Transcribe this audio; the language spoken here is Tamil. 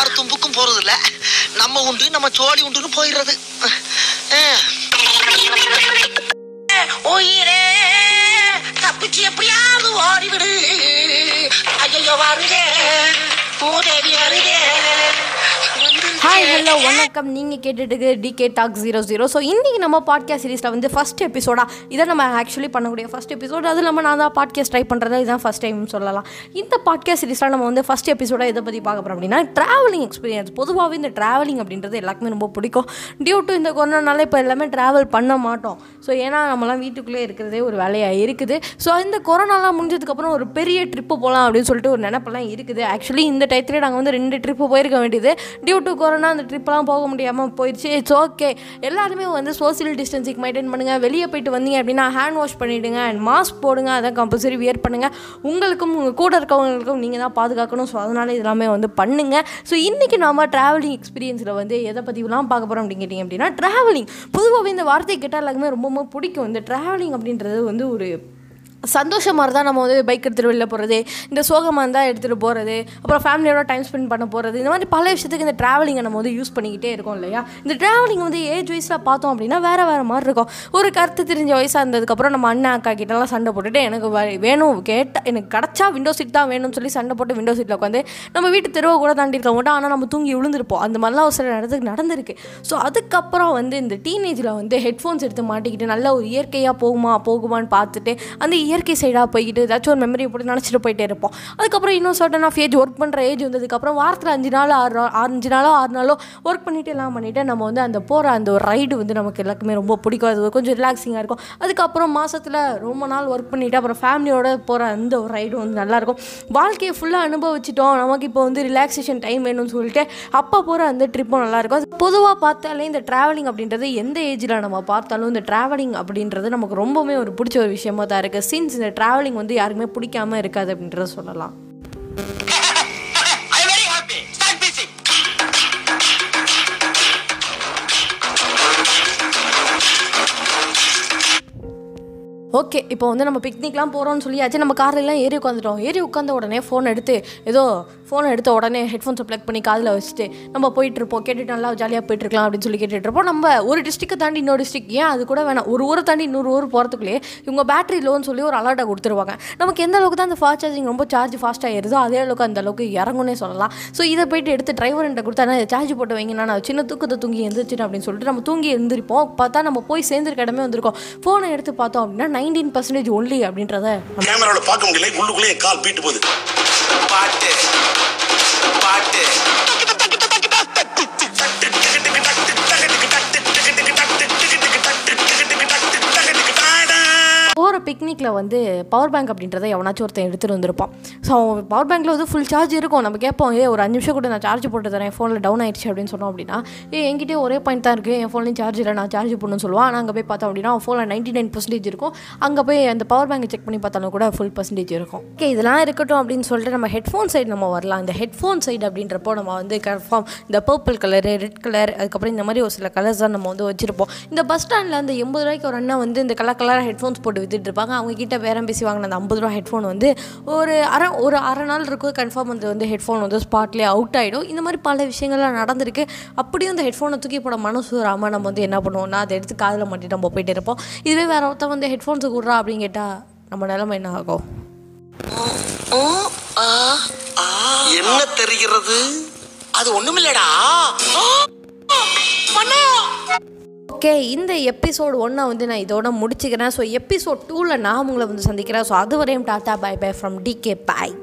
யார் தும்புக்கும் போறது இல்ல நம்ம உண்டு நம்ம சோழி உண்டுன்னு போயிடுறது. உயிரே தப்பிச்சு எப்படியாவது ஓடிவிடு. ஐயோ வருதே மூதேவி வருதே ஹாய் ஹலோ வணக்கம். நீங்கள் கேட்டுட்டு DK talk zero zero so இன்றைக்கி நம்ம பாட்காஸ்ட் சீரீஸில் வந்து ஃபஸ்ட் எபிசோடா இதை நம்ம ஆக்சுவலி பண்ணக்கூடிய ஃபஸ்ட் எபிசோட் அது இல்லாமல் நான் தான் பாட்காஸ்ட் ட்ரை பண்ணுறது இதுதான் ஃபஸ்ட் டைம் சொல்லலாம். இந்த பாட்காஸ்ட் சீரீஸில் நம்ம வந்து ஃபஸ்ட் எபிசோட இதை பற்றி பார்க்க போகிறோம் அப்படின்னா ட்ராவலிங் எக்ஸ்பீரியன்ஸ் பொதுவாகவே இந்த ட்ராவலிங் அப்படின்றது எல்லாருக்குமே ரொம்ப பிடிக்கும். டியூ டு இந்த கொரோனானால இப்போ எல்லாமே ட்ராவல் பண்ண மாட்டோம். ஸோ ஏன்னா நம்மலாம் வீட்டுக்குள்ளே இருக்கிறதே ஒரு வேலையாக இருக்குது. ஸோ இந்த கொரோனாலாம் முடிஞ்சதுக்கப்புறம் ஒரு பெரிய ட்ரிப்பு போகலாம் அப்படின்னு சொல்லிட்டு ஒரு நினப்பெல்லாம் இருக்குது. ஆக்சுவலி இந்த டயத்துலேயே நாங்கள் வந்து ரெண்டு ட்ரிப்பு போயிருக்க வேண்டியது. டியூ டு கொரோனா அந்த ட்ரிப்லாம் போக முடியாமல் போயிடுச்சு இட்ஸ் ஓகே எல்லாருமே வந்து சோசியல் டிஸ்டன்சிங் மெயின்டைன் பண்ணுங்கள் வெளியே போயிட்டு வந்தீங்க அப்படின்னா ஹேண்ட் வாஷ் பண்ணிவிடுங்க அண்ட் மாஸ்க் போடுங்க. அதான் கம்பல்சரி வியர் பண்ணுங்கள் உங்களுக்கும் உங்கள் கூட இருக்கவங்களுக்கும் நீங்கள் தான் பாதுகாக்கணும். ஸோ அதனால் இதெல்லாமே வந்து பண்ணுங்கள் ஸோ இன்றைக்கி நம்ம ட்ராவலிங் எக்ஸ்பீரியன்ஸில் வந்து எதை பற்றிலாம் பார்க்க போகிறோம் அப்படின்னு கேட்டிங்க அப்படின்னா ட்ராவலிங் பொதுவாகவே இந்த வார்த்தை கேட்டால் எல்லாருக்குமே ரொம்ப பிடிக்கும். இந்த ட்ராவலிங் அப்படின்றது வந்து ஒரு சந்தோஷமாக இருந்தால் நம்ம வந்து பைக் எடுத்துகிட்டு வெளில போகிறது இந்த சோகமாக இருந்தால் எடுத்துகிட்டு போகிறது அப்புறம் ஃபேமிலியோட டைம் ஸ்பெண்ட் பண்ண போகிறது இந்த மாதிரி பல விஷயத்துக்கு இந்த ட்ராவலிங்கை நம்ம வந்து யூஸ் பண்ணிக்கிட்டே இருக்கோம் இல்லையா? இந்த ட்ராவலிங் வந்து ஏஜ் வைஸில் பார்த்தோம் அப்படின்னா வேறு வேறு மாதிரி இருக்கும் ஒரு கருத்து தெரிஞ்ச வயசாக இருந்ததுக்கப்புறம் நம்ம அண்ணன் அக்கா கிட்டலாம் சண்டை போட்டுட்டு எனக்கு வேணும் கேட்டால் எனக்கு கிடச்சா விண்டோ சீட் தான் வேணும்னு சொல்லி சண்டை போட்டு விண்டோ சீட்டில் உட்காந்து நம்ம வீட்டு தெருவை கூட தாண்டி இருக்க மாட்டோம் ஆனால் நம்ம தூங்கி விழுந்திருப்போம். அந்த மாதிரிலாம் ஒரு சில இடத்துக்கு நடந்திருக்கு. ஸோ அதுக்கப்புறம் வந்து இந்த டீனேஜில் வந்து ஹெட்ஃபோன்ஸ் எடுத்து மாட்டிக்கிட்டு நல்ல ஒரு இயற்கையாக போகுமா போகுமான்னு பார்த்துட்டு அந்த இயற்கை சைடாக போய்கிட்டு ஏதாச்சும் ஒரு மெமரியை போட்டு நினச்சிட்டு போயிட்டே இருப்போம். அதுக்கப்புறம் இன்னும் சர்டன் ஆஃப் ஏஜ் ஒர்க் பண்ணுற ஏஜ் வந்ததுக்கப்புறம் வாரத்தில் அஞ்சு நாள் ஆறு நாள் அஞ்சு நாளோ ஆறு நாளோ ஒர்க் பண்ணிட்டு எல்லாம் பண்ணிவிட்டு நம்ம வந்து அந்த போகிற அந்த ஒரு ரைடு வந்து நமக்கு எல்லாருக்குமே ரொம்ப பிடிக்கும். அது கொஞ்சம் ரிலாக்ஸிங்காக இருக்கும். அதுக்கப்புறம் மாதத்தில் ரொம்ப நாள் ஒர்க் பண்ணிவிட்டு அப்புறம் ஃபேமிலியோட போகிற அந்த ஒரு ரைடு வந்து நல்லாயிருக்கும் வாழ்க்கையை ஃபுல்லாக அனுபவிச்சிட்டோம். நமக்கு இப்போ வந்து ரிலாக்ஸேஷன் டைம் வேணும்னு சொல்லிட்டு அப்போ போகிற அந்த ட்ரிப்பும் நல்லாயிருக்கும் பொதுவாக பார்த்தாலே இந்த ட்ராவலிங் அப்படின்றது எந்த ஏஜில் நம்ம பார்த்தாலும் இந்த ட்ராவலிங் அப்படின்றது நமக்கு ரொம்பவுமே ஒரு பிடிச்ச ஒரு விஷயமா தான் இருக்குது சின்ஸ் இந்த ட்ராவலிங் வந்து யாருக்குமே பிடிக்காம இருக்காது அப்படின்றத சொல்லலாம். ஓகே இப்போ வந்து நம்ம பிக்னிக்லாம் போகிறோம்னு சொல்லியாச்சு. நம்ம கார்லாம் ஏறி உட்காந்துட்டோம் ஏறி உட்காந்த உடனே ஃபோன் எடுத்து ஏதோ ஃபோனை எடுத்த உடனே ஹெட்ஃபோன்ஸை ப்ளக் பண்ணி காதில் வச்சுட்டு நம்ம போயிட்டு இருப்போம் கேட்டுட்டு நல்லா ஜாலியாக போயிட்டு இருக்கலாம் அப்படின்னு சொல்லி கேட்டுட்டு இருப்போம் நம்ம ஒரு டிஸ்ட்ரிக்ட்டை தாண்டி இன்னொரு டிஸ்ட்ரிக் ஏன் அது கூட வேணாம். ஒரு ஊரை தாண்டி இன்னொரு ஊர் போகிறதுக்குள்ளே இவங்க பேட்டரி லோன்னு சொல்லி ஒரு அலர்ட்டை கொடுத்துருவாங்க. நமக்கு எந்த அளவுக்கு தான் அந்த ஃபாஸ்ட் சார்ஜிங் ரொம்ப சார்ஜ் ஃபாஸ்ட்டாக ஏறுதோ அதே அளவுக்கு அந்த அளவுக்கு இறங்கும்னே சொல்லலாம். ஸோ இதை போயிட்டு எடுத்து டிரைவர்கிட்ட கொடுத்தா நான் சார்ஜ் போட்டு வைங்கன்னா நான் சின்ன தூக்கத்தை தூங்கி எழுந்திரிச்சிட்டேன் அப்படின்னு சொல்லிட்டு நம்ம தூங்கி எழுந்திருப்போம் பார்த்தா நம்ம போய் சேர்ந்துருக்க இடமே வந்திருக்கோம். ஃபோனை எடுத்து பார்த்தோம் அப்படின்னா நைன்டீன் பர்சன்டேஜ் ஒன்லி அப்படின்றத கேமராவில் பார்க்க முடியல. உள்ளுக்குள்ளே கால் பீட்டு போகுது. பாட்டு. பாட்டு போகிற பிக்னிக்கில் வந்து பவர் பேங்க் அப்படின்றத எவனாச்சும் ஒருத்தன் எடுத்துகிட்டு வந்திருப்பான். ஸோ அவன் பவர் பேங்க்கில் வந்து ஃபுல் சார்ஜ் இருக்கும். நம்ம கேட்போம் ஏ ஒரு அஞ்சு நிமிஷம் கூட நான் சார்ஜ் போட்டு தரேன். ஃபோனில் டவுன் ஆயிடுச்சு அப்படின்னு சொன்னோம் அப்படின்னா ஏ என்கிட்டயே ஒரே பாயிண்ட் தான் இருக்குது என் ஃபோன்லேயும் சார்ஜ் இல்லை நான் சார்ஜ் பண்ணணும்னு சொல்லுவான். ஆனால் அங்கே போய் பார்த்தோம் அப்படின்னா அவன் ஃபோனில் நைன்ட்டி நைன் பர்சன்டேஜ் இருக்கும். அங்கே போய் அந்த பவர் பேங்க்கை செக் பண்ணி பார்த்தாலும் கூட ஃபுல் பர்சன்டேஜ் இருக்கும். ஓகே இதெல்லாம் இருக்கட்டும் அப்படின்னு சொல்லிட்டு நம்ம ஹெட்ஃபோன் சைடு நம்ம வரலாம். இந்த ஹெட்ஃபோன் சைடு அப்படின்றப்போ நம்ம வந்து கன்ஃபார்ம் இந்த பர்பிள் கலரு ரெட் கலர் அதுக்கப்புறம் இந்த மாதிரி ஒரு சில கலர்ஸ் தான் நம்ம வந்து வச்சுருப்போம். இந்த பஸ் ஸ்டாண்டில் அந்த எண்பது ரூபாய்க்கு ஒரு அண்ணா வந்து இந்த கலர் கலராக ஹெட்ஃபோன்ஸ் போட்டு வித்துட்டு இருப்பாங்க. அவங்க அவங்கக்கிட்ட பேரம் பேசி வாங்கின அந்த ஐம்பது ரூபா ஹெட்ஃபோன் வந்து ஒரு அரை ஒரு அரை நாள் இருக்கும். கன்ஃபார்ம் அந்த வந்து ஹெட்ஃபோன் வந்து ஸ்பாட்லேயே அவுட் ஆகிடும் இந்த மாதிரி பல விஷயங்கள்லாம் நடந்திருக்கு. அப்படியும் அந்த ஹெட்ஃபோனை தூக்கி போட மனசு வராமல் நம்ம வந்து என்ன பண்ணுவோம்னா அதை எடுத்து காதில் மாட்டிட்டு நம்ம போயிட்டு இருப்போம். இதுவே வேற ஒருத்தன் வந்து ஹெட்ஃபோன்ஸுக்கு விட்றா அப்படின்னு கேட்டால் நம்ம நிலைமை என்ன ஆகும்? என்ன தெரிகிறது? அது ஒண்ணுமில்லடா. ஓகே இந்த எபிசோடு ஒன்றை வந்து நான் இதோட முடிச்சுக்கிறேன். ஸோ எபிசோட் டூவில் நான் உங்களை வந்து சந்திக்கிறேன். ஸோ அது வரையும் tata bye bye from DK bye